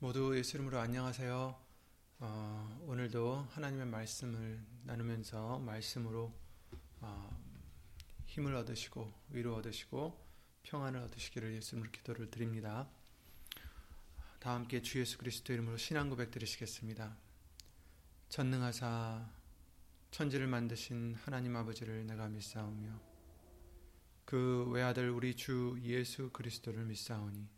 모두 예수 이름으로 안녕하세요. 어, 오늘도 하나님의 말씀을 나누면서 말씀으로 어, 힘을 얻으시고 위로 얻으시고 평안을 얻으시기를 예수 이름으로 기도를 드립니다. 다 함께 주 예수 그리스도 이름으로 신앙 고백 드리시겠습니다. 전능하사 천지를 만드신 하나님 아버지를 내가 믿사오며 그 외아들 우리 주 예수 그리스도를 믿사오니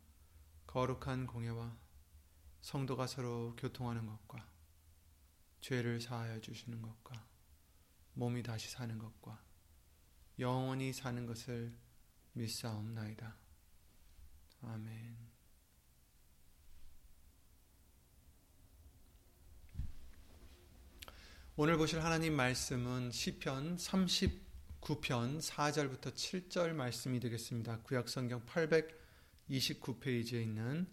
거룩한 공예와 성도가 서로 교통하는 것과 죄를 사하여 주시는 것과 몸이 다시 사는 것과 영원히 사는 것을 믿사옵나이다. 아멘. 오늘 보실 하나님 말씀은 시편 39편 4절부터 7절 말씀이 되겠습니다. 구약 성경 800 29페이지에 있는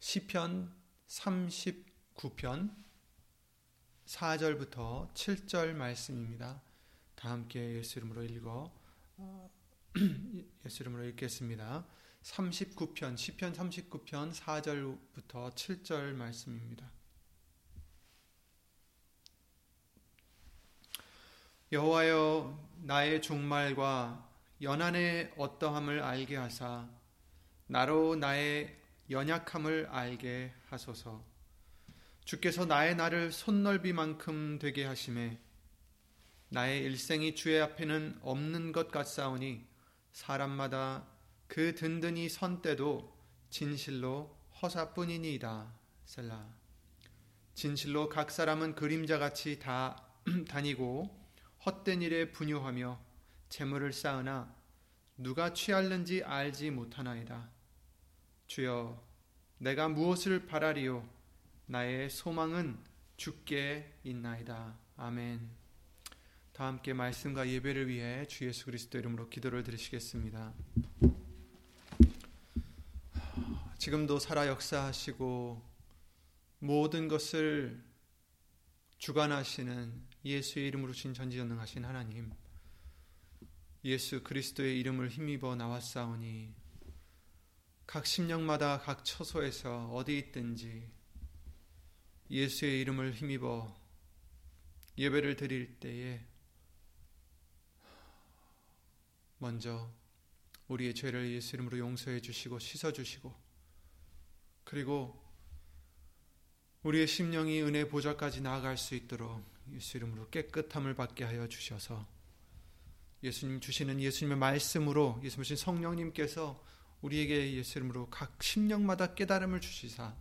시편 39편 4절부터 7절 말씀입니다. 다 함께 예수 이름으로 읽어 어, 예수 이름으로 읽겠습니다. 39편 시편 39편 4절부터 7절 말씀입니다. 여호와여 나의 종말과 연한의 어떠함을 알게 하사 나로 나의 연약함을 알게 하소서. 주께서 나의 날을 손넓이만큼 되게 하심에 나의 일생이 주의 앞에는 없는 것 같사오니 사람마다 그 든든히 선 때도 진실로 허사뿐이니이다. 셀라. 진실로 각 사람은 그림자같이 다 다니고 헛된 일에 분유하며 재물을 쌓으나 누가 취할는지 알지 못하나이다. 주여 내가 무엇을 바라리요 나의 소망은 주께 있나이다. 아멘. 다 함께 말씀과 예배를 위해 주 예수 그리스도 이름으로 기도를 드리시겠습니다. 지금도 살아 역사하시고 모든 것을 주관하시는 예수의 이름으로 신 전지전능하신 하나님 예수 그리스도의 이름을 힘입어 나왔사오니 각 심령마다 각 처소에서 어디 있든지 예수의 이름을 힘입어 예배를 드릴 때에 먼저 우리의 죄를 예수 이름으로 용서해 주시고 씻어 주시고 그리고 우리의 심령이 은혜 보좌까지 나아갈 수 있도록 예수 이름으로 깨끗함을 받게 하여 주셔서 예수님 주시는 예수님의 말씀으로 예수님 성령님께서 우리에게 예수 이름으로 각 심령마다 깨달음을 주시사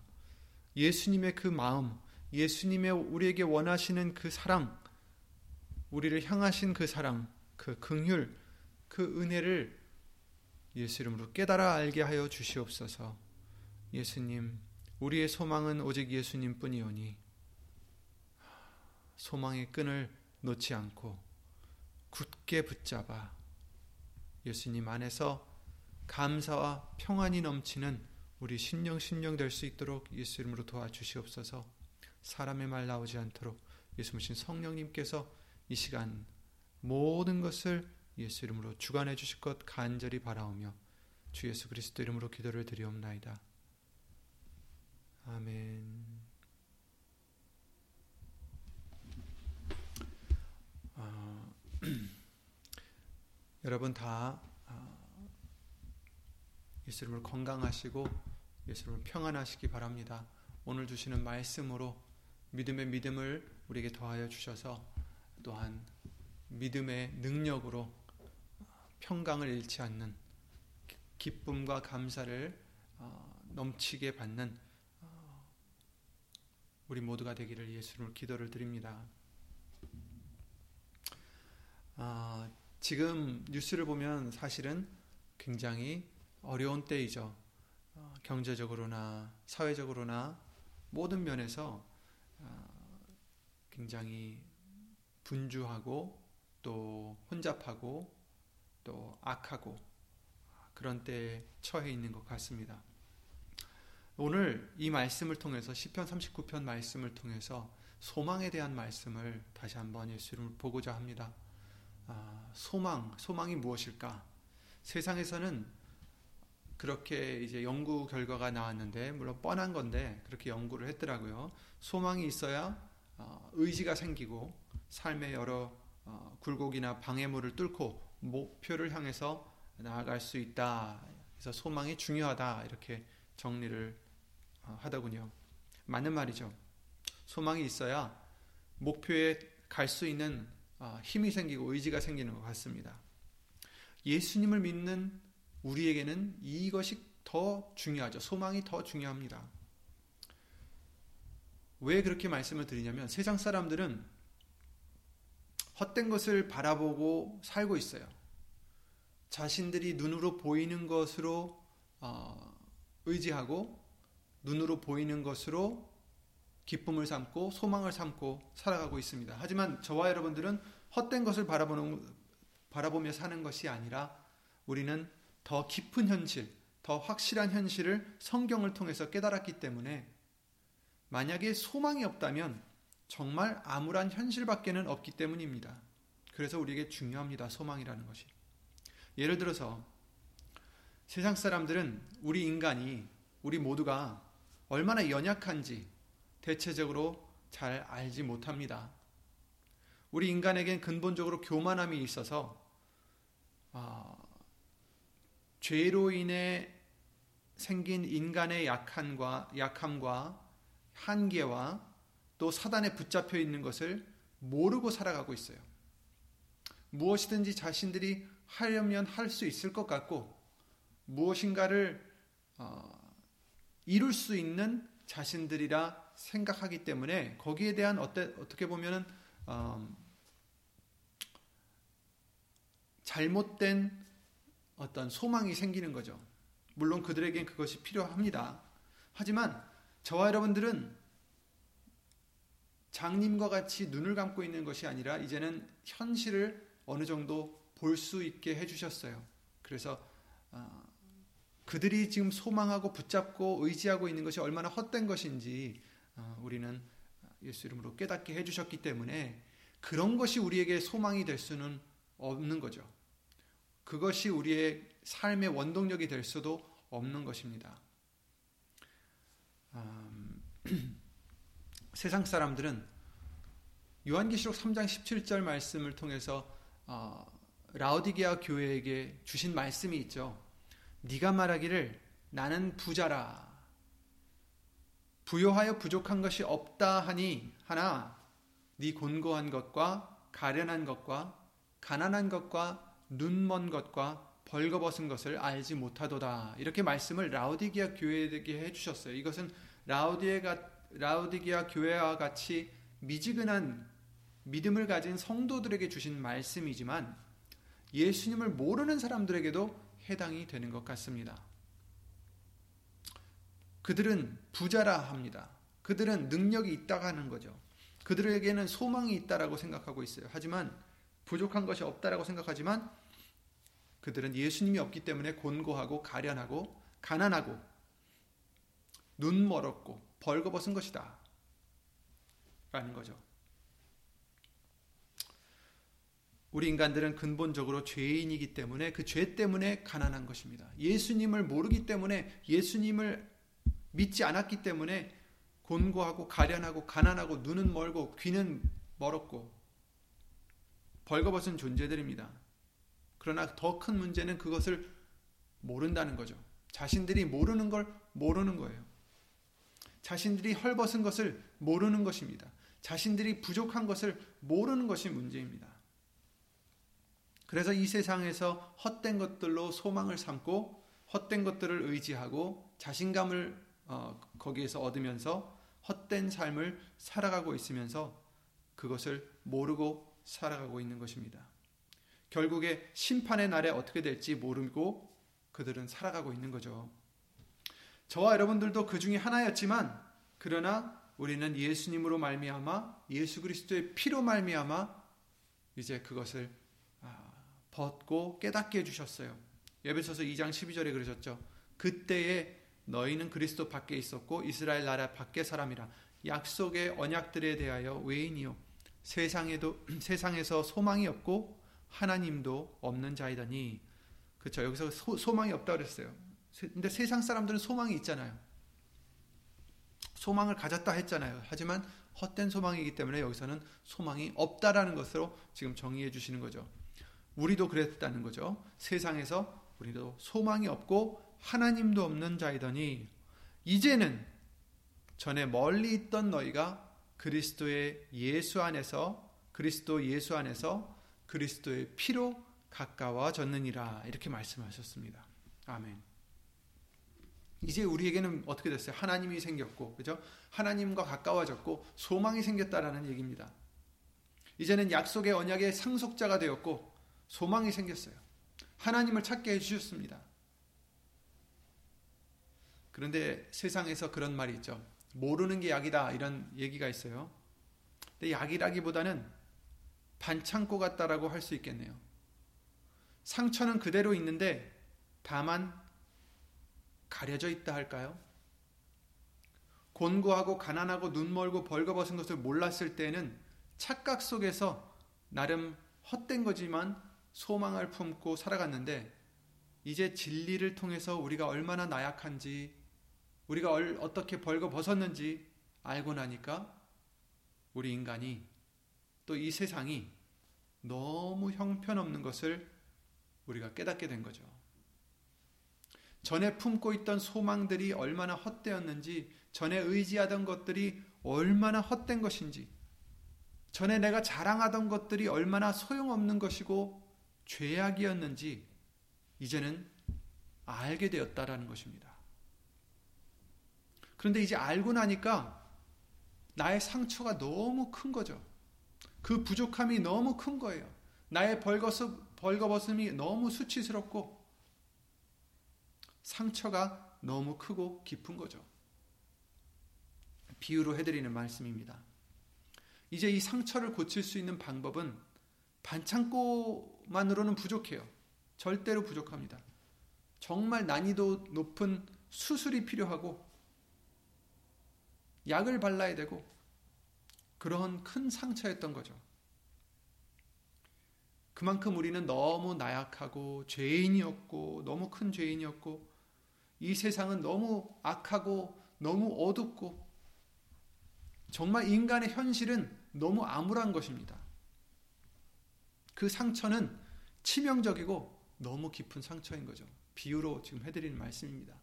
예수님의 그 마음, 예수님의 우리에게 원하시는 그 사랑, 우리를 향하신 그 사랑, 그 긍휼, 그 은혜를 예수 이름으로 깨달아 알게 하여 주시옵소서. 예수님, 우리의 소망은 오직 예수님 뿐이오니 소망의 끈을 놓지 않고 굳게 붙잡아 예수님 안에서 감사와 평안이 넘치는 우리 신령 신령 될 수 있도록 예수 이름으로 도와주시옵소서. 사람의 말 나오지 않도록 예수님 성령님께서 이 시간 모든 것을 예수 이름으로 주관해 주실 것 간절히 바라오며 주 예수 그리스도 이름으로 기도를 드리옵나이다. 아멘. 아, 여러분 다 예수님을 건강하시고 예수님을 평안하시기 바랍니다. 오늘 주시는 말씀으로 믿음의 믿음을 우리에게 더하여 주셔서 또한 믿음의 능력으로 평강을 잃지 않는 기쁨과 감사를 어, 넘치게 받는 어, 우리 모두가 되기를 예수님을 기도를 드립니다. 아, 지금 뉴스를 보면 사실은 굉장히 어려운 때이죠. 어, 경제적으로나 사회적으로나 모든 면에서 어, 굉장히 분주하고 또 혼잡하고 또 악하고 그런 때에 처해 있는 것 같습니다. 오늘 이 말씀을 통해서 시편 39편 말씀을 통해서 소망에 대한 말씀을 다시 한번 예수님을 보고자 합니다. 아, 소망, 소망이 무엇일까? 세상에서는 그렇게 이제 연구 결과가 나왔는데 물론 뻔한 건데 그렇게 연구를 했더라고요. 소망이 있어야 어, 의지가 생기고 삶의 여러 어, 굴곡이나 방해물을 뚫고 목표를 향해서 나아갈 수 있다. 그래서 소망이 중요하다. 이렇게 정리를 어, 하더군요. 맞는 말이죠. 소망이 있어야 목표에 갈 수 있는 힘이 생기고 의지가 생기는 것 같습니다. 예수님을 믿는 우리에게는 이것이 더 중요하죠. 소망이 더 중요합니다. 왜 그렇게 말씀을 드리냐면 세상 사람들은 헛된 것을 바라보고 살고 있어요. 자신들이 눈으로 보이는 것으로 어, 의지하고 눈으로 보이는 것으로 기쁨을 삼고 소망을 삼고 살아가고 있습니다. 하지만 저와 여러분들은 헛된 것을 바라보는 바라보며 사는 것이 아니라 우리는 더 깊은 현실, 더 확실한 현실을 성경을 통해서 깨달았기 때문에 만약에 소망이 없다면 정말 암울한 현실밖에는 없기 때문입니다. 그래서 우리에게 중요합니다. 소망이라는 것이. 예를 들어서 세상 사람들은 우리 인간이 우리 모두가 얼마나 연약한지 대체적으로 잘 알지 못합니다. 우리 인간에겐 근본적으로 교만함이 있어서 아, 죄로 인해 생긴 인간의 약함과 약함과 한계와 또 사단에 붙잡혀 있는 것을 모르고 살아가고 있어요. 무엇이든지 자신들이 하려면 할 수 있을 것 같고 무엇인가를 어, 이룰 수 있는 자신들이라 생각하기 때문에 거기에 대한 어때, 어떻게 보면은 어, 잘못된 어떤 소망이 생기는 거죠. 물론 그들에겐 그것이 필요합니다. 하지만 저와 여러분들은 장님과 같이 눈을 감고 있는 것이 아니라 이제는 현실을 어느 정도 볼 수 있게 해주셨어요. 그래서 어, 그들이 지금 소망하고 붙잡고 의지하고 있는 것이 얼마나 헛된 것인지 어, 우리는 예수 이름으로 깨닫게 해주셨기 때문에 그런 것이 우리에게 소망이 될 수는 없는 거죠. 그것이 우리의 삶의 원동력이 될 수도 없는 것입니다. 음, 세상 사람들은 요한계시록 3장 17절 말씀을 통해서 어, 라우디게아 교회에게 주신 말씀이 있죠. 네가 말하기를 나는 부자라 부요하여 부족한 것이 없다 하니 하나 네 곤고한 것과 가련한 것과 가난한 것과 눈먼 것과 벌거벗은 것을 알지 못하도다. 이렇게 말씀을 라우디기아 교회에게 해주셨어요. 이것은 라우디에가, 라우디기아 교회와 같이 미지근한 믿음을 가진 성도들에게 주신 말씀이지만 예수님을 모르는 사람들에게도 해당이 되는 것 같습니다. 그들은 부자라 합니다. 그들은 능력이 있다고 하는 거죠. 그들에게는 소망이 있다라고 생각하고 있어요. 하지만 부족한 것이 없다라고 생각하지만 그들은 예수님이 없기 때문에 곤고하고 가련하고 가난하고 눈 멀었고 벌거벗은 것이다. 라는 거죠. 우리 인간들은 근본적으로 죄인이기 때문에 그 죄 때문에 가난한 것입니다. 예수님을 모르기 때문에 예수님을 믿지 않았기 때문에 곤고하고 가련하고 가난하고 눈은 멀고 귀는 멀었고 벌거벗은 존재들입니다. 그러나 더 큰 문제는 그것을 모른다는 거죠. 자신들이 모르는 걸 모르는 거예요. 자신들이 헐벗은 것을 모르는 것입니다. 자신들이 부족한 것을 모르는 것이 문제입니다. 그래서 이 세상에서 헛된 것들로 소망을 삼고 헛된 것들을 의지하고 자신감을 어, 거기에서 얻으면서 헛된 삶을 살아가고 있으면서 그것을 모르고 살아가고 있는 것입니다. 결국에 심판의 날에 어떻게 될지 모르고 그들은 살아가고 있는 거죠. 저와 여러분들도 그 중에 하나였지만 그러나 우리는 예수님으로 말미암아 예수 그리스도의 피로 말미암아 이제 그것을 아, 벗고 깨닫게 해 주셨어요. 예배소서 2장 12절에 그러셨죠. 그때에 너희는 그리스도 밖에 있었고 이스라엘 나라 밖의 사람이라 약속의 언약들에 대하여 외인이요 세상에도 세상에서 소망이 없고 하나님도 없는 자이더니 그렇죠. 여기서 소, 망이 없다 그랬어요. 근데 세상 사람들은 소망이 있잖아요. 소망을 가졌다 했잖아요. 하지만 헛된 소망이기 때문에 여기서는 소망이 없다라는 것으로 지금 정의해 주시는 거죠. 우리도 그랬다는 거죠. 세상에서 우리도 소망이 없고 하나님도 없는 자이더니 이제는 전에 멀리 있던 너희가 그리스도의 예수 안에서 그리스도 예수 안에서 그리스도의 피로 가까워졌느니라 이렇게 말씀하셨습니다. 아멘. 이제 우리에게는 어떻게 됐어요? 하나님이 생겼고, 그죠? 하나님과 가까워졌고, 소망이 생겼다라는 얘기입니다. 이제는 약속의 언약의 상속자가 되었고, 소망이 생겼어요. 하나님을 찾게 해주셨습니다. 그런데 세상에서 그런 말이 있죠. 모르는 게 약이다. 이런 얘기가 있어요. 근데 약이라기보다는 반창고 같다라고 할 수 있겠네요. 상처는 그대로 있는데 다만 가려져 있다 할까요? 곤고하고 가난하고 눈멀고 벌거벗은 것을 몰랐을 때는 착각 속에서 나름 헛된 거지만 소망을 품고 살아갔는데 이제 진리를 통해서 우리가 얼마나 나약한지 우리가 어떻게 벌거벗었는지 알고 나니까 우리 인간이 또 이 세상이 너무 형편없는 것을 우리가 깨닫게 된 거죠. 전에 품고 있던 소망들이 얼마나 헛되었는지, 전에 의지하던 것들이 얼마나 헛된 것인지, 전에 내가 자랑하던 것들이 얼마나 소용없는 것이고 죄악이었는지, 이제는 알게 되었다라는 것입니다. 그런데 이제 알고 나니까 나의 상처가 너무 큰 거죠. 그 부족함이 너무 큰 거예요. 나의 벌거벗음이 너무 수치스럽고 상처가 너무 크고 깊은 거죠. 비유로 해드리는 말씀입니다. 이제 이 상처를 고칠 수 있는 방법은 반창고만으로는 부족해요. 절대로 부족합니다. 정말 난이도 높은 수술이 필요하고 약을 발라야 되고 그런 큰 상처였던 거죠. 그만큼 우리는 너무 나약하고 죄인이었고 너무 큰 죄인이었고 이 세상은 너무 악하고 너무 어둡고 정말 인간의 현실은 너무 암울한 것입니다. 그 상처는 치명적이고 너무 깊은 상처인 거죠. 비유로 지금 해드리는 말씀입니다.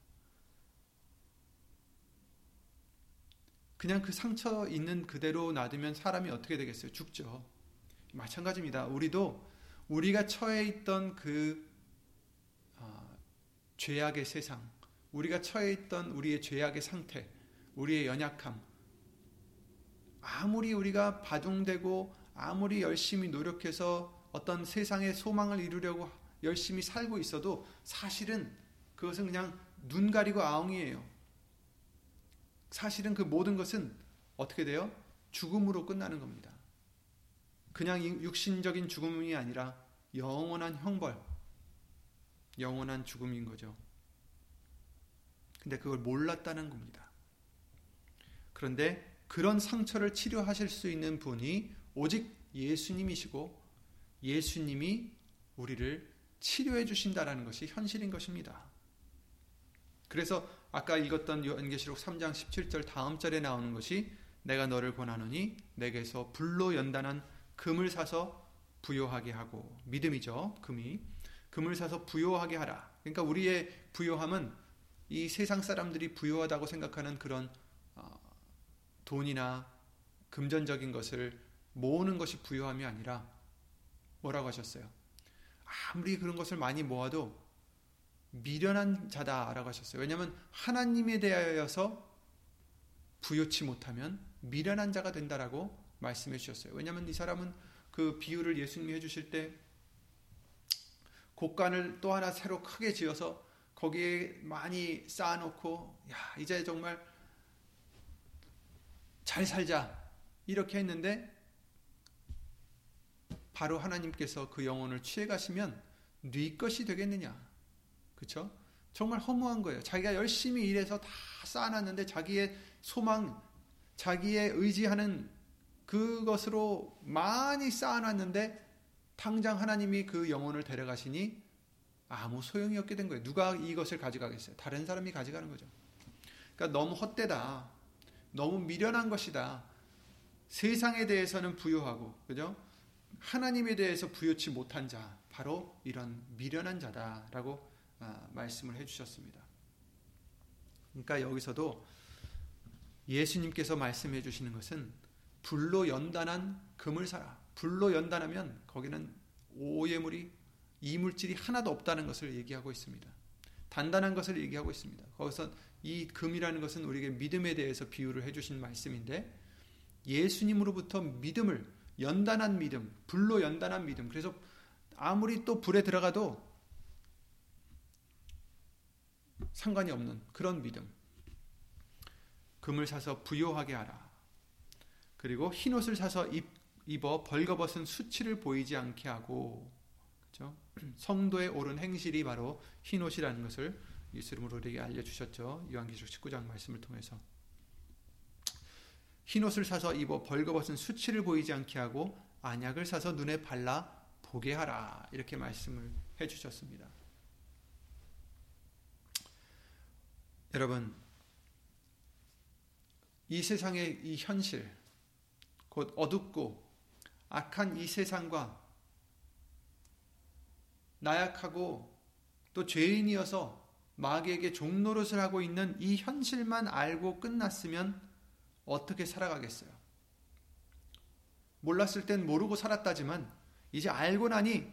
그냥 그 상처 있는 그대로 놔두면 사람이 어떻게 되겠어요? 죽죠. 마찬가지입니다. 우리도 우리가 처해 있던 그 어, 죄악의 세상, 우리가 처해 있던 우리의 죄악의 상태, 우리의 연약함, 아무리 우리가 바둥대고 아무리 열심히 노력해서 어떤 세상의 소망을 이루려고 열심히 살고 있어도 사실은 그것은 그냥 눈 가리고 아웅이에요. 사실은 그 모든 것은 어떻게 돼요? 죽음으로 끝나는 겁니다. 그냥 육신적인 죽음이 아니라 영원한 형벌, 영원한 죽음인 거죠. 근데 그걸 몰랐다는 겁니다. 그런데 그런 상처를 치료하실 수 있는 분이 오직 예수님이시고 예수님이 우리를 치료해 주신다라는 것이 현실인 것입니다. 그래서 아까 읽었던 요한계시록 3장 17절 다음 절에 나오는 것이 내가 너를 권하노니 내게서 불로 연단한 금을 사서 부요하게 하고 믿음이죠. 금이 금을 사서 부요하게 하라. 그러니까 우리의 부요함은 이 세상 사람들이 부요하다고 생각하는 그런 어, 돈이나 금전적인 것을 모으는 것이 부요함이 아니라 뭐라고 하셨어요? 아무리 그런 것을 많이 모아도 미련한 자다라고 하셨어요. 왜냐하면 하나님에 대하여서 부요치 못하면 미련한 자가 된다라고 말씀해 주셨어요. 왜냐하면 이 사람은 그 비유를 예수님이 해주실 때 곡간을 또 하나 새로 크게 지어서 거기에 많이 쌓아놓고 야 이제 정말 잘 살자 이렇게 했는데 바로 하나님께서 그 영혼을 취해 가시면 네 것이 되겠느냐 그렇죠? 정말 허무한 거예요. 자기가 열심히 일해서 다 쌓아놨는데 자기의 소망, 자기의 의지하는 그것으로 많이 쌓아놨는데 당장 하나님이 그 영혼을 데려가시니 아무 소용이 없게 된 거예요. 누가 이것을 가져가겠어요? 다른 사람이 가져가는 거죠. 그러니까 너무 헛되다. 너무 미련한 것이다. 세상에 대해서는 부유하고, 그죠? 하나님에 대해서 부유치 못한 자, 바로 이런 미련한 자다라고 아, 말씀을 해주셨습니다. 그러니까 여기서도 예수님께서 말씀해 주시는 것은 불로 연단한 금을 사라. 불로 연단하면 거기는 오예물이 이물질이 하나도 없다는 것을 얘기하고 있습니다. 단단한 것을 얘기하고 있습니다. 거기서 이 금이라는 것은 우리에게 믿음에 대해서 비유를 해주신 말씀인데 예수님으로부터 믿음을 연단한 믿음, 불로 연단한 믿음. 그래서 아무리 또 불에 들어가도 상관이 없는 그런 믿음. 금을 사서 부요하게 하라. 그리고 흰 옷을 사서 입, 입어 벌거벗은 수치를 보이지 않게 하고 그렇죠? 성도의 옳은 행실이 바로 흰 옷이라는 것을 예수님으로 우리에게 알려주셨죠. 요한계시록 19장 말씀을 통해서 흰 옷을 사서 입어 벌거벗은 수치를 보이지 않게 하고 안약을 사서 눈에 발라 보게 하라 이렇게 말씀을 해주셨습니다. 여러분, 이 세상의 이 현실, 곧 어둡고 악한 이 세상과 나약하고 또 죄인이어서 마귀에게 종노릇을 하고 있는 이 현실만 알고 끝났으면 어떻게 살아가겠어요? 몰랐을 땐 모르고 살았다지만 이제 알고 나니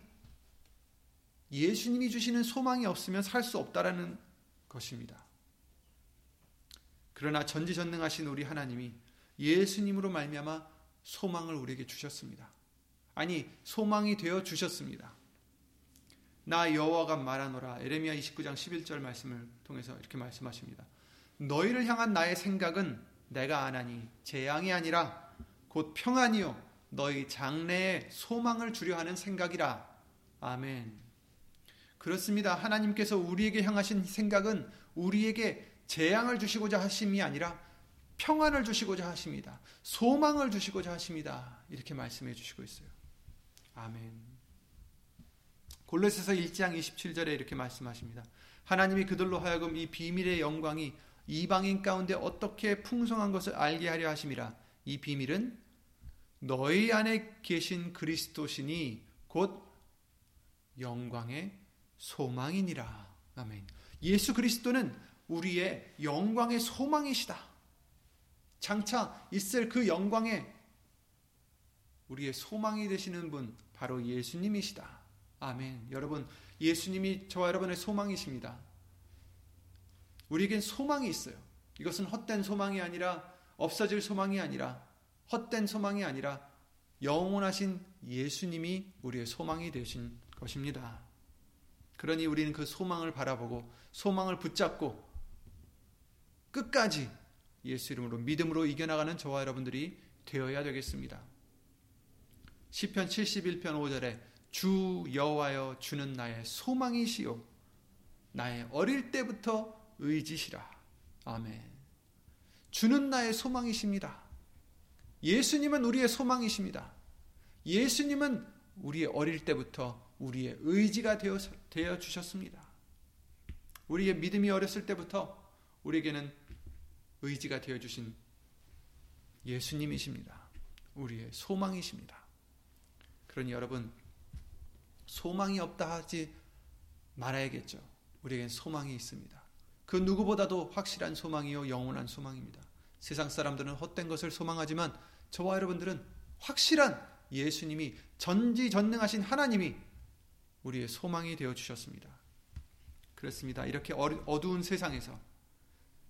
예수님이 주시는 소망이 없으면 살 수 없다라는 것입니다. 그러나 전지전능하신 우리 하나님이 예수님으로 말미암아 소망을 우리에게 주셨습니다. 아니 소망이 되어 주셨습니다. 나 여호와가 말하노라 에레미야 29장 11절 말씀을 통해서 이렇게 말씀하십니다. 너희를 향한 나의 생각은 내가 아나니 재앙이 아니라 곧 평안이요 너희 장래에 소망을 주려 하는 생각이라. 아멘. 그렇습니다. 하나님께서 우리에게 향하신 생각은 우리에게 재앙을 주시고자 하심이 아니라 평안을 주시고자 하십니다. 소망을 주시고자 하십니다. 이렇게 말씀해 주시고 있어요. 아멘. 골로새서 1장 27절에 이렇게 말씀하십니다. 하나님이 그들로 하여금 이 비밀의 영광이 이방인 가운데 어떻게 풍성한 것을 알게 하려 하심이라. 이 비밀은 너희 안에 계신 그리스도시니 곧 영광의 소망이니라. 아멘. 예수 그리스도는 우리의 영광의 소망이시다. 장차 있을 그 영광에 우리의 소망이 되시는 분 바로 예수님이시다. 아멘. 여러분, 예수님이 저와 여러분의 소망이십니다. 우리에겐 소망이 있어요. 이것은 헛된 소망이 아니라 없어질 소망이 아니라 헛된 소망이 아니라 영원하신 예수님이 우리의 소망이 되신 것입니다. 그러니 우리는 그 소망을 바라보고 소망을 붙잡고 끝까지 예수 이름으로 믿음으로 이겨나가는 저와 여러분들이 되어야 되겠습니다. 시편 71편 5절에 주 여호와여 주는 나의 소망이시요 나의 어릴 때부터 의지시라. 아멘. 주는 나의 소망이십니다. 예수님은 우리의 소망이십니다. 예수님은 우리의 어릴 때부터 우리의 의지가 되어, 주셨습니다. 우리의 믿음이 어렸을 때부터 우리에게는 의지가 되어 주신 예수님이십니다. 우리의 소망이십니다. 그러니 여러분 소망이 없다 하지 말아야겠죠. 우리에겐 소망이 있습니다. 그 누구보다도 확실한 소망이요 영원한 소망입니다. 세상 사람들은 헛된 것을 소망하지만 저와 여러분들은 확실한 예수님이 전지전능하신 하나님이 우리의 소망이 되어 주셨습니다. 그렇습니다. 이렇게 어두운 세상에서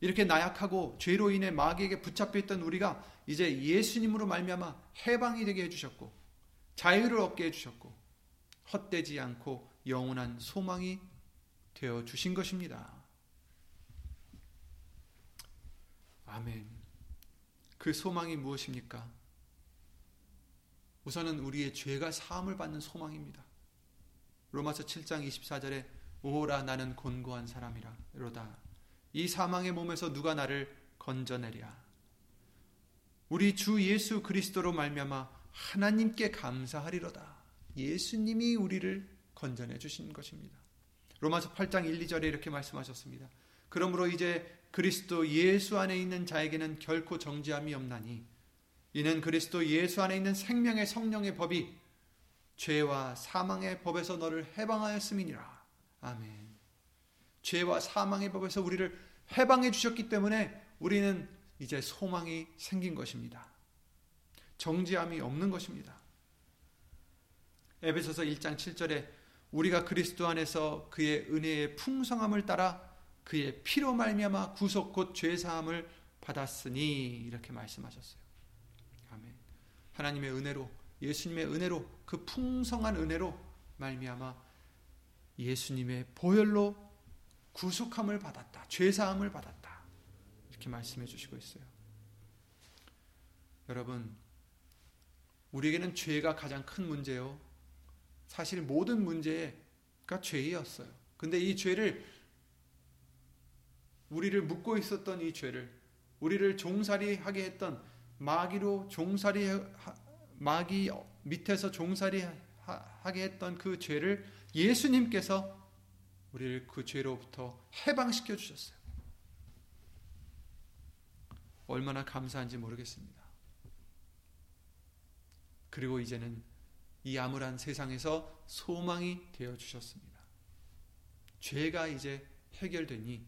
이렇게 나약하고 죄로 인해 마귀에게 붙잡혀 있던 우리가 이제 예수님으로 말미암아 해방이 되게 해 주셨고 자유를 얻게 해 주셨고 헛되지 않고 영원한 소망이 되어 주신 것입니다. 아멘. 그 소망이 무엇입니까? 우선은 우리의 죄가 사함을 받는 소망입니다. 로마서 7장 24절에 오라 나는 곤고한 사람이라 로다 이 사망의 몸에서 누가 나를 건져내랴 우리 주 예수 그리스도로 말미암아 하나님께 감사하리로다 예수님이 우리를 건져내 주신 것입니다. 로마서 8장 1, 2절에 이렇게 말씀하셨습니다. 그러므로 이제 그리스도 예수 안에 있는 자에게는 결코 정죄함이 없나니 이는 그리스도 예수 안에 있는 생명의 성령의 법이 죄와 사망의 법에서 너를 해방하였음이니라. 아멘. 죄와 사망의 법에서 우리를 해방해 주셨기 때문에 우리는 이제 소망이 생긴 것입니다. 정죄함이 없는 것입니다. 에베소서 1장 7절에 우리가 그리스도 안에서 그의 은혜의 풍성함을 따라 그의 피로 말미암아 구속 곧 죄 사함을 받았으니 이렇게 말씀하셨어요. 아멘. 하나님의 은혜로 예수님의 은혜로 그 풍성한 은혜로 말미암아 예수님의 보혈로 구속함을 받았다. 죄 사함을 받았다. 이렇게 말씀해 주시고 있어요. 여러분 우리에게는 죄가 가장 큰 문제요. 사실 모든 문제가 죄였어요. 근데 이 죄를 우리를 묶고 있었던 이 죄를 우리를 종살이하게 했던 마귀로 종살이 마귀 밑에서 종살이하게 했던 그 죄를 예수님께서 우리를 그 죄로부터 해방시켜 주셨어요. 얼마나 감사한지 모르겠습니다. 그리고 이제는 이 암울한 세상에서 소망이 되어 주셨습니다. 죄가 이제 해결되니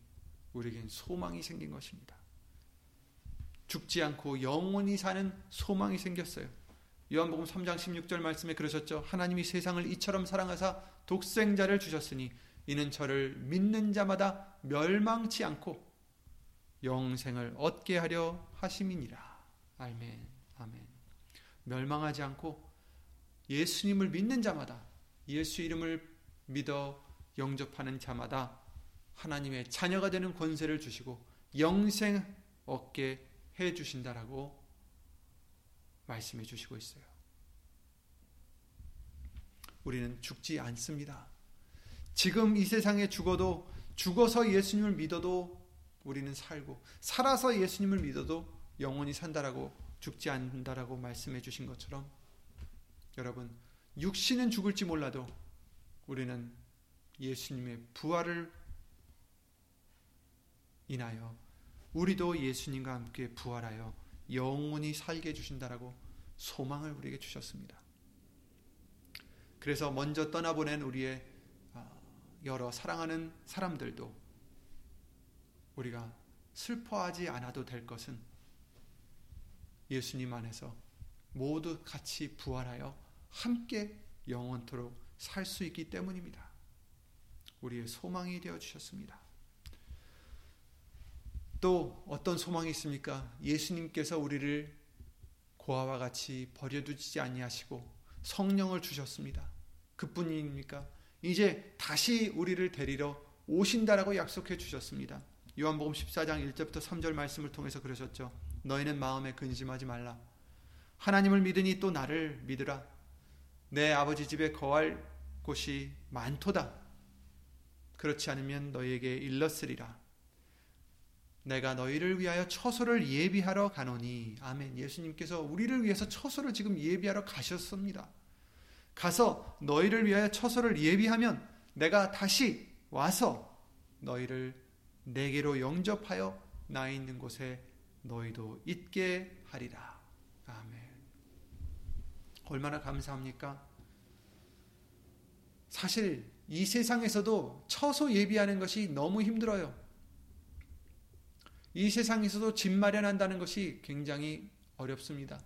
우리에겐 소망이 생긴 것입니다. 죽지 않고 영원히 사는 소망이 생겼어요. 요한복음 3장 16절 말씀에 그러셨죠. 하나님이 세상을 이처럼 사랑하사 독생자를 주셨으니 이는 저를 믿는 자마다 멸망치 않고 영생을 얻게 하려 하심이니라. 아멘. 아멘. 멸망하지 않고 예수님을 믿는 자마다 예수 이름을 믿어 영접하는 자마다 하나님의 자녀가 되는 권세를 주시고 영생 얻게 해 주신다라고 말씀해 주시고 있어요. 우리는 죽지 않습니다. 지금 이 세상에 죽어도 죽어서 예수님을 믿어도 우리는 살고 살아서 예수님을 믿어도 영원히 산다라고 죽지 않는다라고 말씀해 주신 것처럼 여러분 육신은 죽을지 몰라도 우리는 예수님의 부활을 인하여 우리도 예수님과 함께 부활하여 영원히 살게 해 주신다라고 소망을 우리에게 주셨습니다. 그래서 먼저 떠나보낸 우리의 아, 여러 사랑하는 사람들도 우리가 슬퍼하지 않아도 될 것은 예수님 안에서 모두 같이 부활하여 함께 영원토록 살 수 있기 때문입니다. 우리의 소망이 되어 주셨습니다. 또 어떤 소망이 있습니까? 예수님께서 우리를 고아와 같이 버려두지 아니하시고 성령을 주셨습니다. 그뿐입니까? 이제 다시 우리를 데리러 오신다라고 약속해 주셨습니다. 요한복음 14장 1절부터 3절 말씀을 통해서 그러셨죠. 너희는 마음에 근심하지 말라. 하나님을 믿으니 또 나를 믿으라. 내 아버지 집에 거할 곳이 많도다. 그렇지 않으면 너희에게 일렀으리라. 내가 너희를 위하여 처소를 예비하러 가노니 아멘. 예수님께서 우리를 위해서 처소를 지금 예비하러 가셨습니다. 가서 너희를 위하여 처소를 예비하면 내가 다시 와서 너희를 내게로 영접하여 나 있는 곳에 너희도 있게 하리라. 아멘. 얼마나 감사합니까? 사실 이 세상에서도 처소 예비하는 것이 너무 힘들어요. 이 세상에서도 집 마련한다는 것이 굉장히 어렵습니다.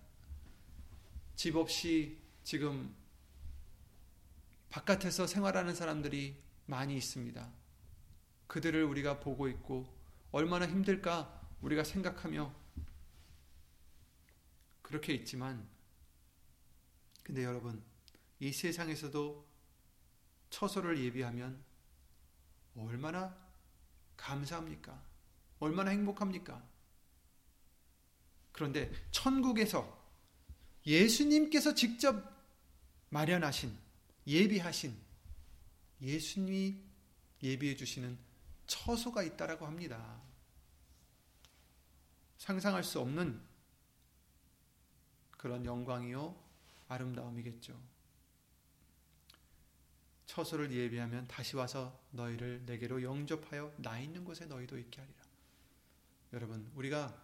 집 없이 지금 바깥에서 생활하는 사람들이 많이 있습니다. 그들을 우리가 보고 있고 얼마나 힘들까 우리가 생각하며 그렇게 있지만 근데 여러분 이 세상에서도 처소를 예비하면 얼마나 감사합니까? 얼마나 행복합니까? 그런데 천국에서 예수님께서 직접 마련하신 예비하신 예수님이 예비해 주시는 처소가 있다라고 합니다. 상상할 수 없는 그런 영광이요 아름다움이겠죠. 처소를 예비하면 다시 와서 너희를 내게로 영접하여 나 있는 곳에 너희도 있게 하리라. 여러분, 우리가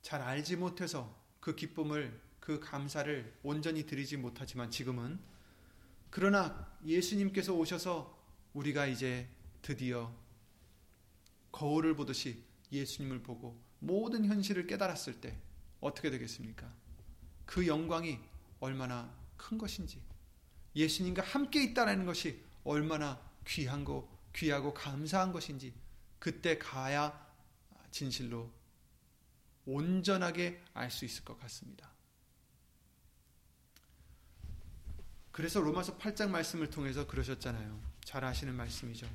잘 알지 못해서 그 기쁨을 그 감사를 온전히 드리지 못하지만 지금은 그러나 예수님께서 오셔서 우리가 이제 드디어 거울을 보듯이 예수님을 보고 모든 현실을 깨달았을 때 어떻게 되겠습니까? 그 영광이 얼마나 큰 것인지 예수님과 함께 있다라는 것이 얼마나 귀한 거 귀하고 감사한 것인지 그때 가야 진실로 온전하게 알 수 있을 것 같습니다. 그래서 로마서 8장 말씀을 통해서 그러셨잖아요. 잘 아시는 말씀이죠.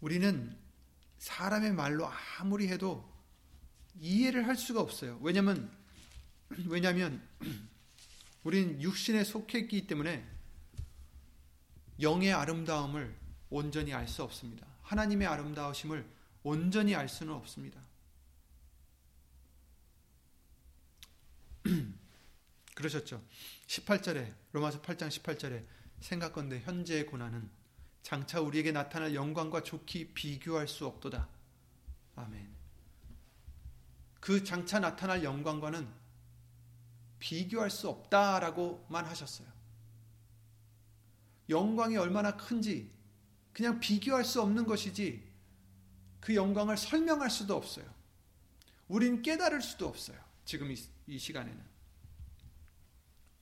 우리는 사람의 말로 아무리 해도 이해를 할 수가 없어요. 왜냐면 왜냐면 우리는 육신에 속해 있기 때문에 영의 아름다움을 온전히 알 수 없습니다. 하나님의 아름다우심을 온전히 알 수는 없습니다. 그러셨죠. 18절에 로마서 8장 18절에 생각건대 현재의 고난은 장차 우리에게 나타날 영광과 좋게 비교할 수 없도다. 아멘. 그 장차 나타날 영광과는 비교할 수 없다라고만 하셨어요. 영광이 얼마나 큰지 그냥 비교할 수 없는 것이지 그 영광을 설명할 수도 없어요. 우린 깨달을 수도 없어요. 지금 이, 이 시간에는.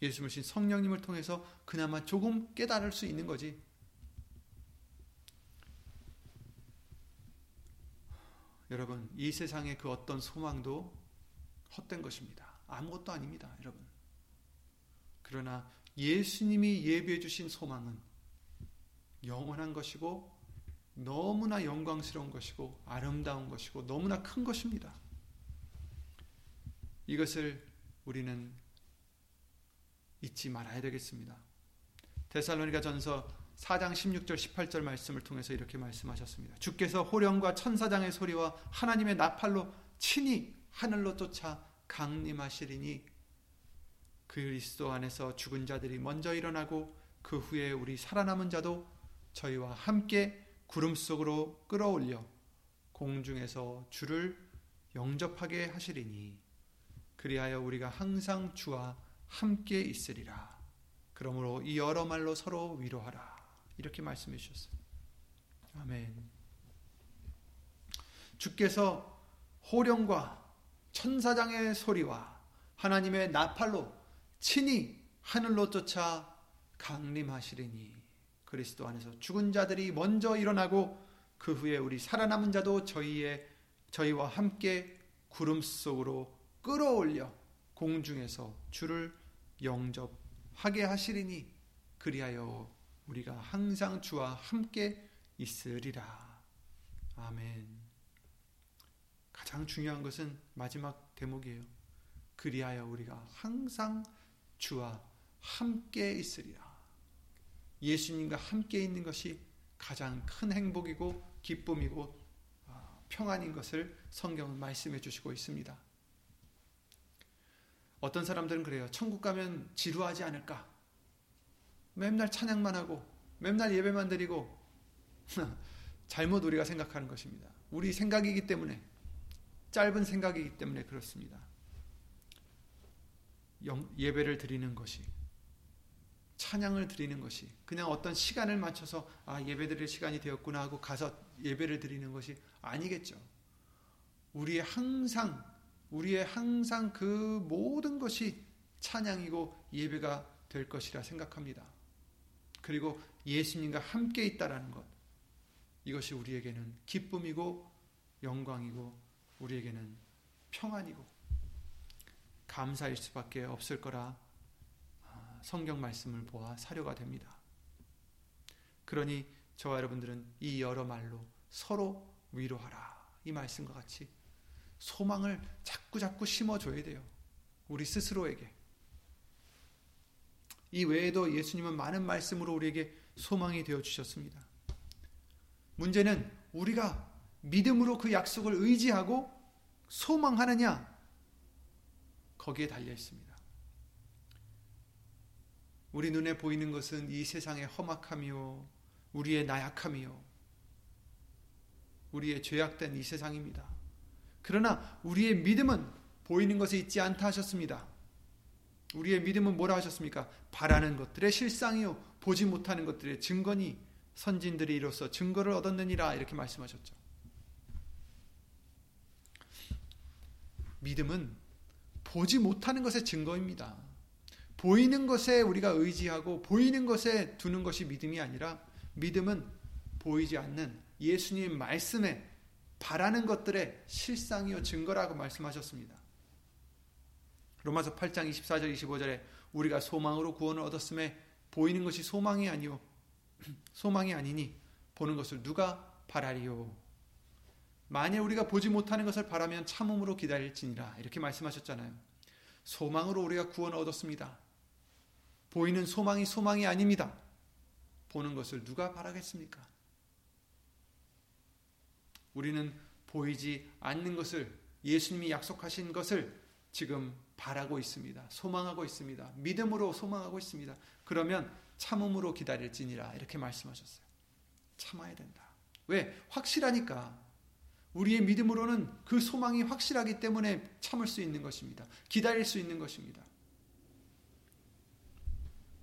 예수님신 성령님을 통해서 그나마 조금 깨달을 수 있는 거지. 여러분, 이 세상의 그 어떤 소망도 헛된 것입니다. 아무것도 아닙니다, 여러분. 그러나 예수님이 예비해 주신 소망은 영원한 것이고 너무나 영광스러운 것이고 아름다운 것이고 너무나 큰 것입니다. 이것을 우리는 잊지 말아야 되겠습니다. 데살로니가 전서 4장 16절 18절 말씀을 통해서 이렇게 말씀하셨습니다. 주께서 호령과 천사장의 소리와 하나님의 나팔로 친히 하늘로 쫓아 강림하시리니 그리스도 안에서 죽은 자들이 먼저 일어나고 그 후에 우리 살아남은 자도 저희와 함께 구름 속으로 끌어올려 공중에서 주를 영접하게 하시리니 그리하여 우리가 항상 주와 함께 있으리라. 그러므로 이 여러 말로 서로 위로하라. 이렇게 말씀해 주셨어요. 아멘. 주께서 호령과 천사장의 소리와 하나님의 나팔로 친히 하늘로 쫓아 강림하시리니 그리스도 안에서 죽은 자들이 먼저 일어나고 그 후에 우리 살아남은 자도 저희의 저희와 함께 구름 속으로 끌어올려 공중에서 주를 영접하게 하시리니 그리하여 우리가 항상 주와 함께 있으리라. 아멘. 가장 중요한 것은 마지막 대목이에요. 그리하여 우리가 항상 주와 함께 있으리라. 예수님과 함께 있는 것이 가장 큰 행복이고 기쁨이고 아, 평안인 것을 성경은 말씀해 주시고 있습니다. 어떤 사람들은 그래요. 천국 가면 지루하지 않을까? 맨날 찬양만 하고, 맨날 예배만 드리고, 잘못 우리가 생각하는 것입니다. 우리 생각이기 때문에, 짧은 생각이기 때문에 그렇습니다. 예배를 드리는 것이, 찬양을 드리는 것이, 그냥 어떤 시간을 맞춰서, 아, 예배 드릴 시간이 되었구나 하고 가서 예배를 드리는 것이 아니겠죠. 우리의 항상 우리의 항상 그 모든 것이 찬양이고 예배가 될 것이라 생각합니다. 그리고 예수님과 함께 있다라는 것. 이것이 우리에게는 기쁨이고 영광이고 우리에게는 평안이고 감사일 수밖에 없을 거라 아, 성경 말씀을 보아 사료가 됩니다. 그러니 저와 여러분들은 이 여러 말로 서로 위로하라. 이 말씀과 같이 소망을 자꾸 자꾸 심어줘야 돼요. 우리 스스로에게. 이 외에도 예수님은 많은 말씀으로 우리에게 소망이 되어 주셨습니다. 문제는 우리가 믿음으로 그 약속을 의지하고 소망하느냐 거기에 달려 있습니다. 우리 눈에 보이는 것은 이 세상의 험악함이요 우리의 나약함이요 우리의 죄악된 이 세상입니다. 그러나 우리의 믿음은 보이는 것에 있지 않다 하셨습니다. 우리의 믿음은 뭐라 하셨습니까? 바라는 것들의 실상이요 보지 못하는 것들의 증거니 선진들이 이로써 증거를 얻었느니라 이렇게 말씀하셨죠. 믿음은 보지 못하는 것의 증거입니다. 보이는 것에 우리가 의지하고 보이는 것에 두는 것이 믿음이 아니라 믿음은 보이지 않는 예수님 말씀에 바라는 것들의 실상이요 증거라고 말씀하셨습니다. 로마서 8장 24절 25절에 우리가 소망으로 구원을 얻었음에 보이는 것이 소망이 아니요 소망이 아니니 보는 것을 누가 바라리요 만일 우리가 보지 못하는 것을 바라면 참음으로 기다릴지니라 이렇게 말씀하셨잖아요. 소망으로 우리가 구원을 얻었습니다. 보이는 소망이 소망이 아닙니다. 보는 것을 누가 바라겠습니까? 우리는 보이지 않는 것을 예수님이 약속하신 것을 지금 바라고 있습니다. 소망하고 있습니다. 믿음으로 소망하고 있습니다. 그러면 참음으로 기다릴지니라 이렇게 말씀하셨어요. 참아야 된다. 왜? 확실하니까. 우리의 믿음으로는 그 소망이 확실하기 때문에 참을 수 있는 것입니다. 기다릴 수 있는 것입니다.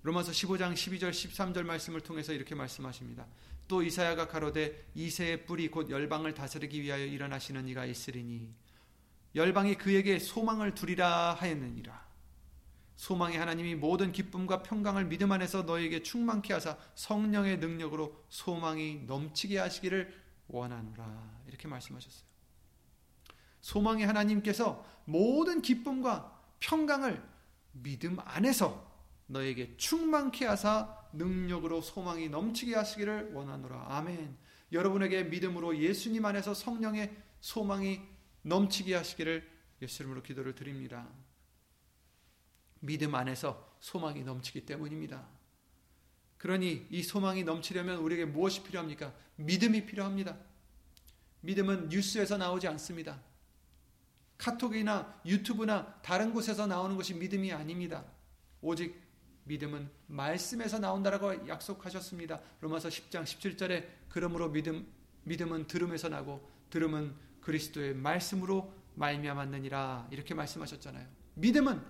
로마서 15장 12절 13절 말씀을 통해서 이렇게 말씀하십니다. 또 이사야가 가로되 이새의 뿌리 곧 열방을 다스리기 위하여 일어나시는 이가 있으리니 열방이 그에게 소망을 두리라 하였느니라. 소망의 하나님이 모든 기쁨과 평강을 믿음 안에서 너에게 충만케 하사 성령의 능력으로 소망이 넘치게 하시기를 원하노라. 이렇게 말씀하셨어요. 소망의 하나님께서 모든 기쁨과 평강을 믿음 안에서 너에게 충만케 하사 능력으로 소망이 넘치게 하시기를 원하노라. 아멘. 여러분에게 믿음으로 예수님 안에서 성령의 소망이 넘치게 하시기를 예수 이름으로 기도를 드립니다. 믿음 안에서 소망이 넘치기 때문입니다. 그러니 이 소망이 넘치려면 우리에게 무엇이 필요합니까? 믿음이 필요합니다. 믿음은 뉴스에서 나오지 않습니다. 카톡이나 유튜브나 다른 곳에서 나오는 것이 믿음이 아닙니다. 오직 믿음은 말씀에서 나온다라고 약속하셨습니다. 로마서 10장 17절에 그러므로 믿음 믿음은 들음에서 나고 들음은 그리스도의 말씀으로 말미암았느니라 이렇게 말씀하셨잖아요. 믿음은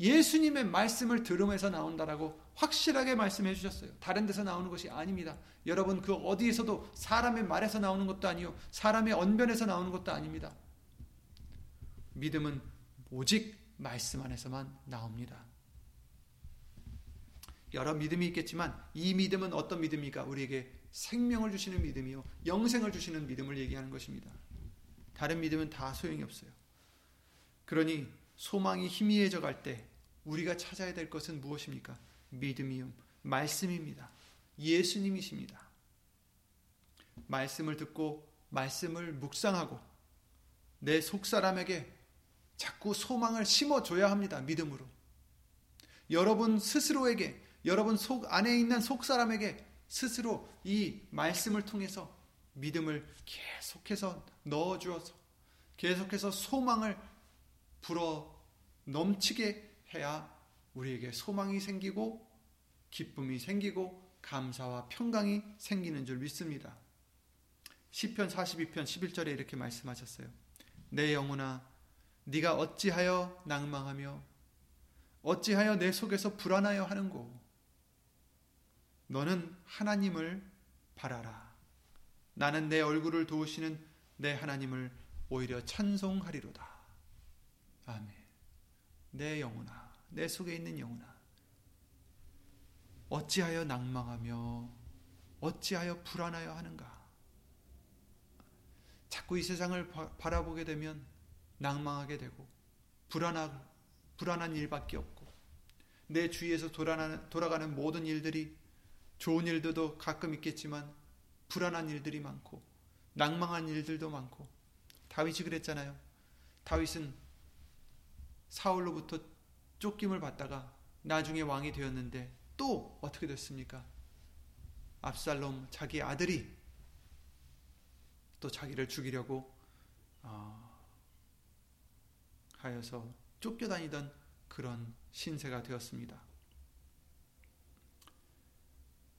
예수님의 말씀을 들음에서 나온다라고 확실하게 말씀해 주셨어요. 다른 데서 나오는 것이 아닙니다. 여러분 그 어디에서도 사람의 말에서 나오는 것도 아니요 사람의 언변에서 나오는 것도 아닙니다. 믿음은 오직 말씀 안에서만 나옵니다. 여러 믿음이 있겠지만 이 믿음은 어떤 믿음입니까? 우리에게 생명을 주시는 믿음이요. 영생을 주시는 믿음을 얘기하는 것입니다. 다른 믿음은 다 소용이 없어요. 그러니 소망이 희미해져 갈 때 우리가 찾아야 될 것은 무엇입니까? 믿음이요. 말씀입니다. 예수님이십니다. 말씀을 듣고 말씀을 묵상하고 내 속사람에게 자꾸 소망을 심어줘야 합니다. 믿음으로. 여러분 스스로에게 여러분 속 안에 있는 속 사람에게 스스로 이 말씀을 통해서 믿음을 계속해서 넣어 주어서 계속해서 소망을 불어 넘치게 해야 우리에게 소망이 생기고 기쁨이 생기고 감사와 평강이 생기는 줄 믿습니다. 시편 42편 11절에 이렇게 말씀하셨어요. 내 영혼아 네가 어찌하여 낭망하며 어찌하여 내 속에서 불안하여 하는고 너는 하나님을 바라라. 나는 내 얼굴을 도우시는 내 하나님을 오히려 찬송하리로다. 아멘. 내 영혼아, 내 속에 있는 영혼아. 어찌하여 낭망하며 어찌하여 불안하여 하는가? 자꾸 이 세상을 바 라보게 되면 낭망하게 되고 불안하, 불안한 일밖에 없고 내 주위에서 돌아가는 모든 일들이 좋은 일들도 가끔 있겠지만 불안한 일들이 많고 낭망한 일들도 많고 다윗이 그랬잖아요. 다윗은 사울로부터 쫓김을 받다가 나중에 왕이 되었는데 또 어떻게 됐습니까? 압살롬 자기 아들이 또 자기를 죽이려고 어, 하여서 쫓겨다니던 그런 신세가 되었습니다.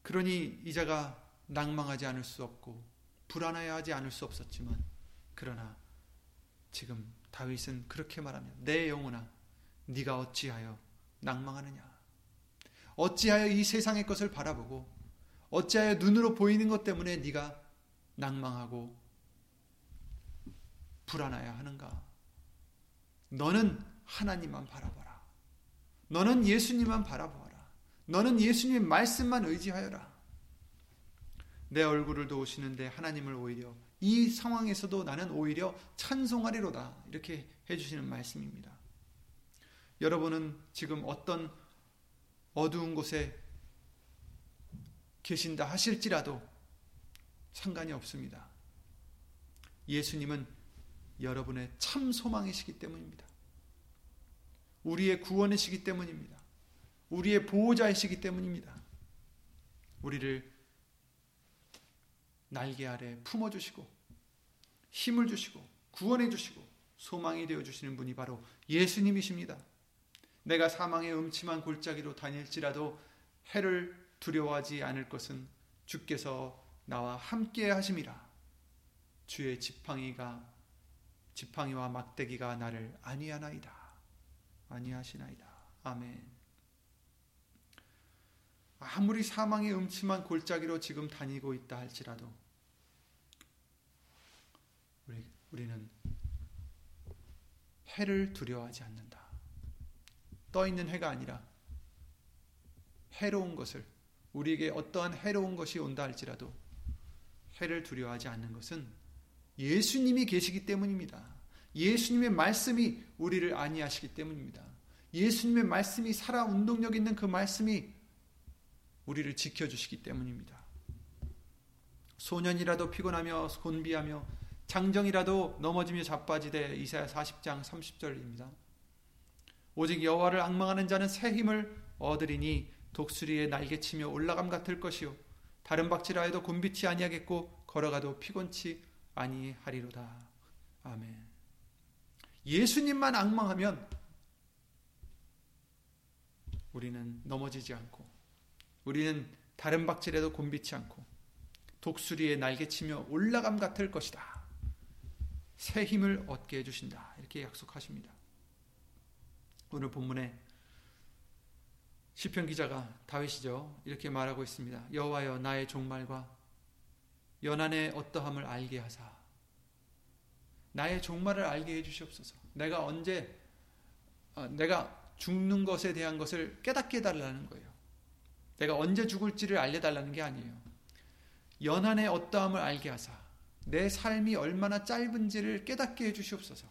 그러니 이자가 낭망하지 않을 수 없고 불안해하지 않을 수 없었지만 그러나 지금 다윗은 그렇게 말하며 내 영혼아 네가 어찌하여 낭망하느냐? 어찌하여 이 세상의 것을 바라보고 어찌하여 눈으로 보이는 것 때문에 네가 낭망하고 불안해야 하는가? 너는 하나님만 바라봐라. 너는 예수님만 바라보아라 너는 예수님의 말씀만 의지하여라 내 얼굴을 도우시는데 하나님을 오히려 이 상황에서도 나는 오히려 찬송하리로다. 이렇게 해주시는 말씀입니다. 여러분은 지금 어떤 어두운 곳에 계신다 하실지라도 상관이 없습니다. 예수님은 여러분의 참 소망이시기 때문입니다. 우리의 구원이시기 때문입니다. 우리의 보호자이시기 때문입니다. 우리를 날개 아래 품어주시고 힘을 주시고 구원해 주시고 소망이 되어 주시는 분이 바로 예수님이십니다. 내가 사망의 음침한 골짜기로 다닐지라도 해를 두려워하지 않을 것은 주께서 나와 함께 하심이라. 주의 지팡이가 지팡이와 막대기가 나를 아니하나이다. 아니하시나이다. 아멘. 아무리 사망의 음침한 골짜기로 지금 다니고 있다 할지라도 우리, 우리는 해를 두려워하지 않는다. 떠 있는 해가 아니라 해로운 것을 우리에게 어떠한 해로운 것이 온다 할지라도 해를 두려워하지 않는 것은 예수님이 계시기 때문입니다. 예수님의 말씀이 우리를 안위하시기 때문입니다. 예수님의 말씀이 살아 운동력 있는 그 말씀이 우리를 지켜주시기 때문입니다. 소년이라도 피곤하며 곤비하며 장정이라도 넘어지며 자빠지되 이사야 40장 30절입니다. 오직 여호와를 악망하는 자는 새 힘을 얻으리니 독수리의 날개치며 올라감 같을 것이요 다른 해도 곤비치 아니하겠고 걸어가도 피곤치 아니하리로다. 아멘. 예수님만 악망하면 우리는 넘어지지 않고 우리는 다른 박질에도 곤비치 않고 독수리의 날개치며 올라감 같을 것이다. 새 힘을 얻게 해주신다. 이렇게 약속하십니다. 오늘 본문에 시편 기자가 다윗이죠. 이렇게 말하고 있습니다. 여호와여 나의 종말과 연한의 어떠함을 알게 하사 나의 종말을 알게 해 주시옵소서. 내가 언제 어, 내가 죽는 것에 대한 것을 깨닫게 해달라는 거예요. 내가 언제 죽을지를 알려달라는 게 아니에요. 연한의 어떠함을 알게 하사 내 삶이 얼마나 짧은지를 깨닫게 해주시옵소서.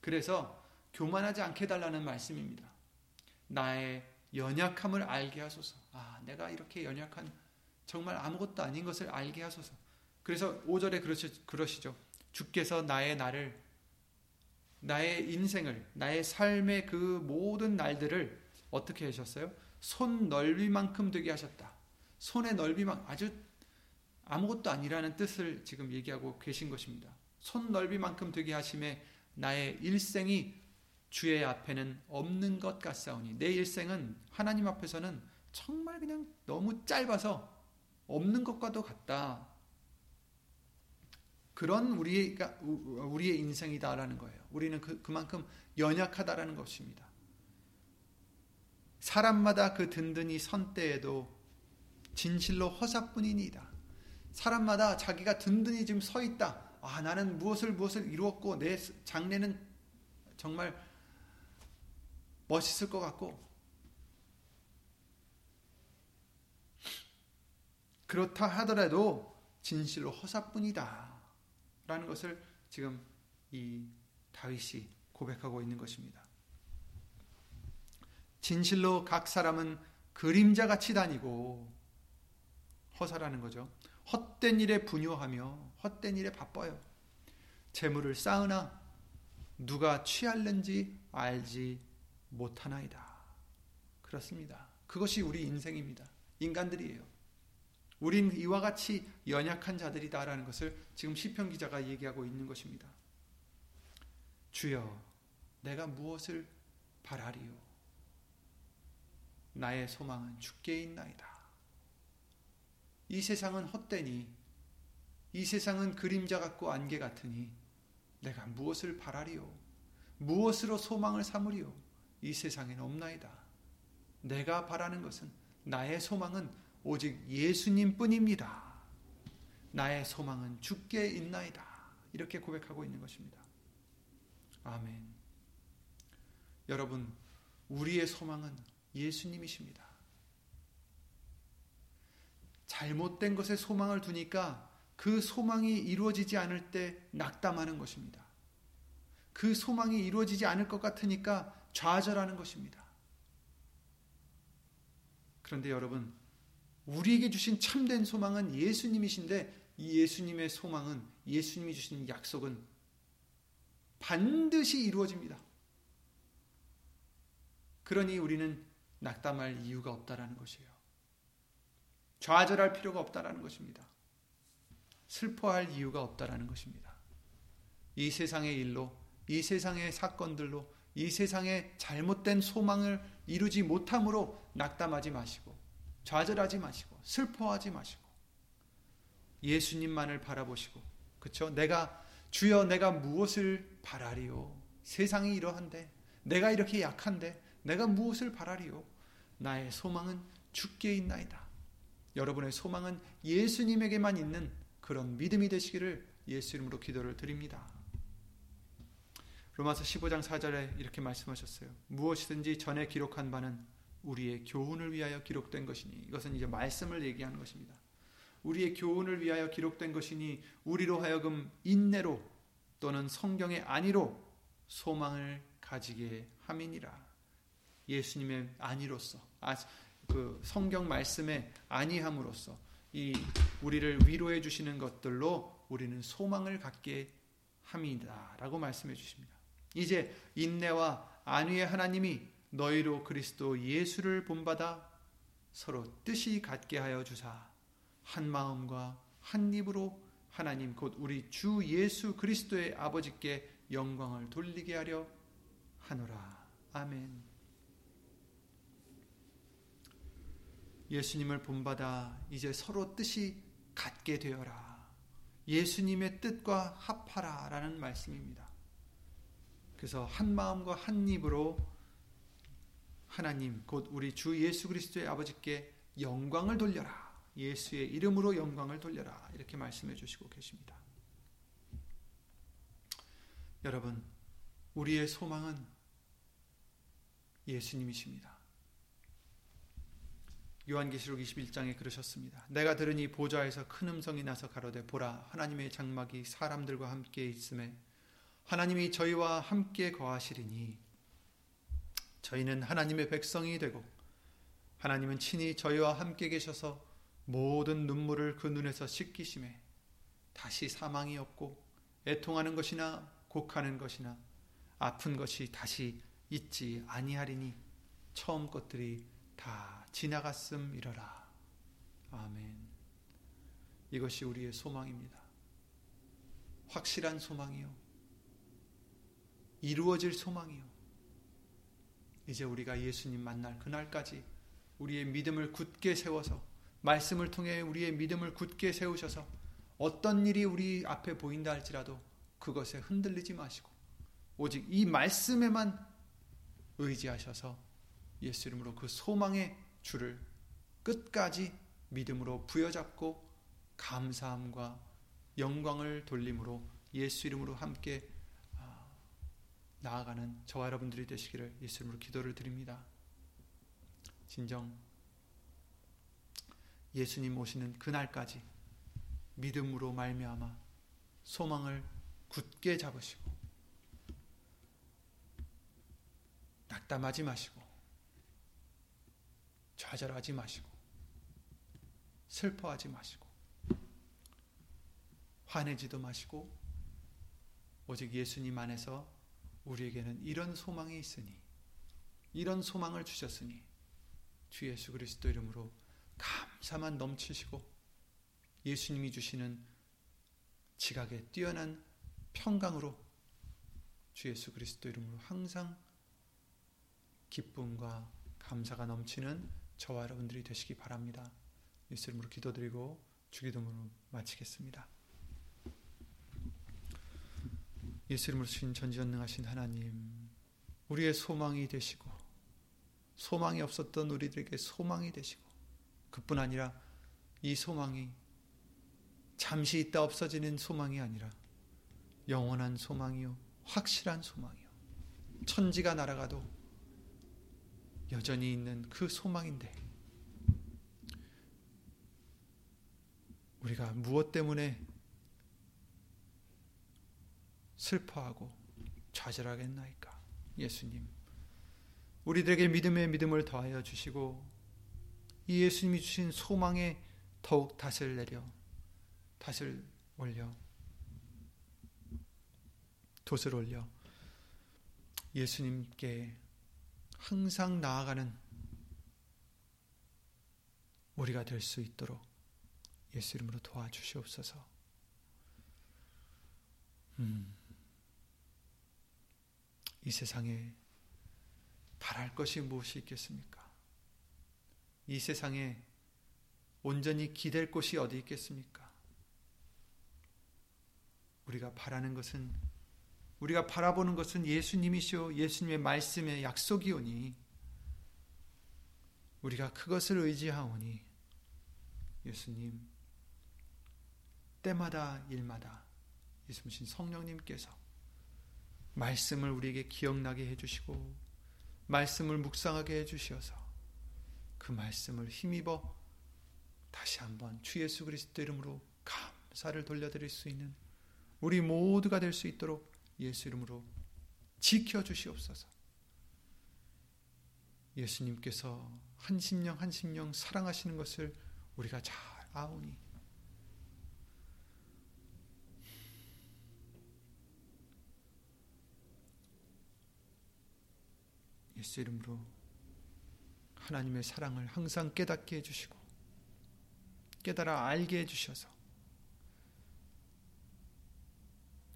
그래서 교만하지 않게 해달라는 말씀입니다. 나의 연약함을 알게 하소서. 아, 내가 이렇게 연약한 정말 아무것도 아닌 것을 알게 하소서. 그래서 5절에 그러시, 그러시죠. 주께서 나의 날을 나의 인생을 나의 삶의 그 모든 날들을 어떻게 하셨어요? 손 넓이만큼 되게 하셨다. 손의 넓이만 아주 아무것도 아니라는 뜻을 지금 얘기하고 계신 것입니다. 손 넓이만큼 되게 하심에 나의 일생이 주의 앞에는 없는 것 같사오니 내 일생은 하나님 앞에서는 정말 그냥 너무 짧아서 없는 것과도 같다. 그런 우리가 우리의 인생이다라는 거예요. 우리는 그, 그만큼 연약하다라는 것입니다. 사람마다 그 든든히 선 때에도 진실로 허사뿐이니이다. 사람마다 자기가 든든히 지금 서 있다. 아, 나는 무엇을 무엇을 이루었고 내 장래는 정말 멋있을 것 같고 그렇다 하더라도 진실로 허사뿐이다. 라는 것을 지금 이 다윗이 고백하고 있는 것입니다. 진실로 각 사람은 그림자 같이 다니고 허사라는 거죠. 헛된 일에 분요하며 헛된 일에 바빠요. 재물을 쌓으나 누가 취할는지 알지 못하나이다. 그렇습니다. 그것이 우리 인생입니다. 인간들이에요. 우린 이와 같이 연약한 자들이다라는 것을 지금 시편 기자가 얘기하고 있는 것입니다. 주여, 내가 무엇을 바라리요? 나의 소망은 주께 있나이다. 이 세상은 헛되니, 이 세상은 그림자 같고 안개 같으니, 내가 무엇을 바라리요? 무엇으로 소망을 삼으리요? 이 세상엔 없나이다. 내가 바라는 것은, 나의 소망은 오직 예수님 뿐입니다. 나의 소망은 주께 있나이다. 이렇게 고백하고 있는 것입니다. 아멘. 여러분, 우리의 소망은 예수님이십니다. 잘못된 것에 소망을 두니까 그 소망이 이루어지지 않을 때 낙담하는 것입니다. 그 소망이 이루어지지 않을 것 같으니까 좌절하는 것입니다. 그런데 여러분, 우리에게 주신 참된 소망은 예수님이신데 이 예수님의 소망은 예수님이 주신 약속은 반드시 이루어집니다. 그러니 우리는 낙담할 이유가 없다라는 것이에요. 좌절할 필요가 없다라는 것입니다. 슬퍼할 이유가 없다라는 것입니다. 이 세상의 일로, 이 세상의 사건들로, 이 세상의 잘못된 소망을 이루지 못함으로 낙담하지 마시고 좌절하지 마시고 슬퍼하지 마시고 예수님만을 바라보시고 그렇죠? 내가 주여 내가 무엇을 바라리요? 세상이 이러한데 내가 이렇게 약한데 내가 무엇을 바라리요? 나의 소망은 주께 있나이다. 여러분의 소망은 예수님에게만 있는 그런 믿음이 되시기를 예수 이름으로 기도를 드립니다. 로마서 15장 4절에 이렇게 말씀하셨어요. 무엇이든지 전에 기록한 바는 우리의 교훈을 위하여 기록된 것이니 이것은 이제 말씀을 얘기하는 것입니다. 우리의 교훈을 위하여 기록된 것이니 우리로 하여금 인내로 또는 성경의 안위로 소망을 가지게 함이니라. 예수님의 안위로서 아, 그 성경 말씀의 안위함으로써 이 우리를 위로해 주시는 것들로 우리는 소망을 갖게 함이다라고 말씀해 주십니다. 이제 인내와 안위의 하나님이 너희로 그리스도 예수를 본받아 서로 뜻이 같게 하여 주사 한 마음과 한 입으로 하나님 곧 우리 주 예수 그리스도의 아버지께 영광을 돌리게 하려 하노라. 아멘. 예수님을 본받아 이제 서로 뜻이 같게 되어라. 예수님의 뜻과 합하라 라는 말씀입니다. 그래서 한 마음과 한 입으로 하나님 곧 우리 주 예수 그리스도의 아버지께 영광을 돌려라. 예수의 이름으로 영광을 돌려라. 이렇게 말씀해 주시고 계십니다. 여러분, 우리의 소망은 예수님이십니다. 요한계시록 21장에 그러셨습니다. 내가 들으니 보좌에서 큰 음성이 나서 가로되 보라 하나님의 장막이 사람들과 함께 있음에 하나님이 저희와 함께 거하시리니 저희는 하나님의 백성이 되고 하나님은 친히 저희와 함께 계셔서 모든 눈물을 그 눈에서 씻기심에 다시 사망이 없고 애통하는 것이나 곡하는 것이나 아픈 것이 다시 있지 아니하리니 처음 것들이 다 지나갔음 이러라. 아멘. 이것이 우리의 소망입니다. 확실한 소망이요. 이루어질 소망이요. 이제 우리가 예수님 만날 그날까지 우리의 믿음을 굳게 세워서 말씀을 통해 우리의 믿음을 굳게 세우셔서 어떤 일이 우리 앞에 보인다 할지라도 그것에 흔들리지 마시고 오직 이 말씀에만 의지하셔서 예수 이름으로 그 소망의 주를 끝까지 믿음으로 부여잡고 감사함과 영광을 돌림으로 예수 이름으로 함께 나아가는 저와 여러분들이 되시기를 예수님으로 기도를 드립니다. 진정 예수님 오시는 그날까지 믿음으로 말미암아 소망을 굳게 잡으시고 낙담하지 마시고 좌절하지 마시고 슬퍼하지 마시고 화내지도 마시고 오직 예수님 안에서 우리에게는 이런 소망이 있으니 이런 소망을 주셨으니 주 예수 그리스도 이름으로 감사만 넘치시고 예수님이 주시는 지각에 뛰어난 평강으로 주 예수 그리스도 이름으로 항상 기쁨과 감사가 넘치는 저와 여러분들이 되시기 바랍니다. 예수 이름으로 기도드리고 주기도문으로 마치겠습니다. 예수 이름으로 주신 전지전능하신 하나님 우리의 소망이 되시고 소망이 없었던 우리들에게 소망이 되시고 그뿐 아니라 이 소망이 잠시 있다 없어지는 소망이 아니라 영원한 소망이요 확실한 소망이요 천지가 날아가도 여전히 있는 그 소망인데 우리가 무엇 때문에 슬퍼하고 좌절하겠나이까? 예수님 우리들에게 믿음의 믿음을 더하여 주시고 이 예수님이 주신 소망에 더욱 닷을 내려 닷을 올려 돛을 올려 예수님께 항상 나아가는 우리가 될 수 있도록 예수 이름으로 도와주시옵소서. 음, 이 세상에 바랄 것이 무엇이 있겠습니까? 이 세상에 온전히 기댈 곳이 어디 있겠습니까? 우리가 바라는 것은 우리가 바라보는 것은 예수님이시오 예수님의 말씀의 약속이오니 우리가 그것을 의지하오니 예수님 때마다 일마다 예수님 성령님께서 말씀을 우리에게 기억나게 해주시고 말씀을 묵상하게 해주시어서 그 말씀을 힘입어 다시 한번 주 예수 그리스도 이름으로 감사를 돌려드릴 수 있는 우리 모두가 될 수 있도록 예수 이름으로 지켜 주시옵소서. 예수님께서 한 심령 한 심령 사랑하시는 것을 우리가 잘 아오니 예수 이름으로 하나님의 사랑을 항상 깨닫게 해주시고 깨달아 알게 해주셔서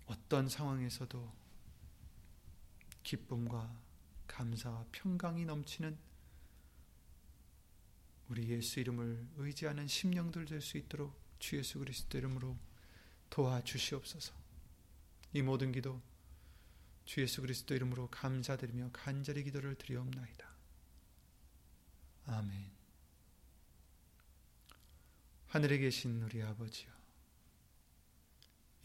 어떤 상황에서도 기쁨과 감사와 평강이 넘치는 우리 예수 이름을 의지하는 심령들 될 수 있도록 주 예수 그리스도 이름으로 도와주시옵소서. 이 모든 기도 주 예수 그리스도 이름으로 감사드리며 간절히 기도를 드리옵나이다. 아멘. 하늘에 계신 우리 아버지여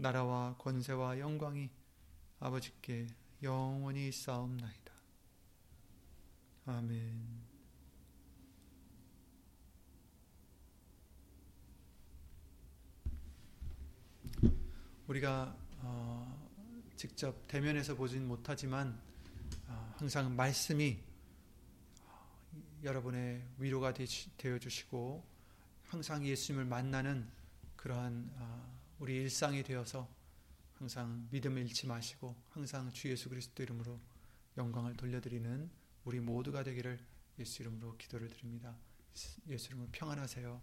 나라와 권세와 영광이 아버지께 영원히 쌓옵나이다. 아멘. 우리가 어, 직접 대면에서 보진 못하지만 어, 항상 말씀이 어, 여러분의 위로가 되어 주시고 항상 예수님을 만나는 그러한 어, 우리 일상이 되어서 항상 믿음을 잃지 마시고 항상 주 예수 그리스도 이름으로 영광을 돌려드리는 우리 모두가 되기를 예수 이름으로 기도를 드립니다. 예수 이름으로 평안하세요.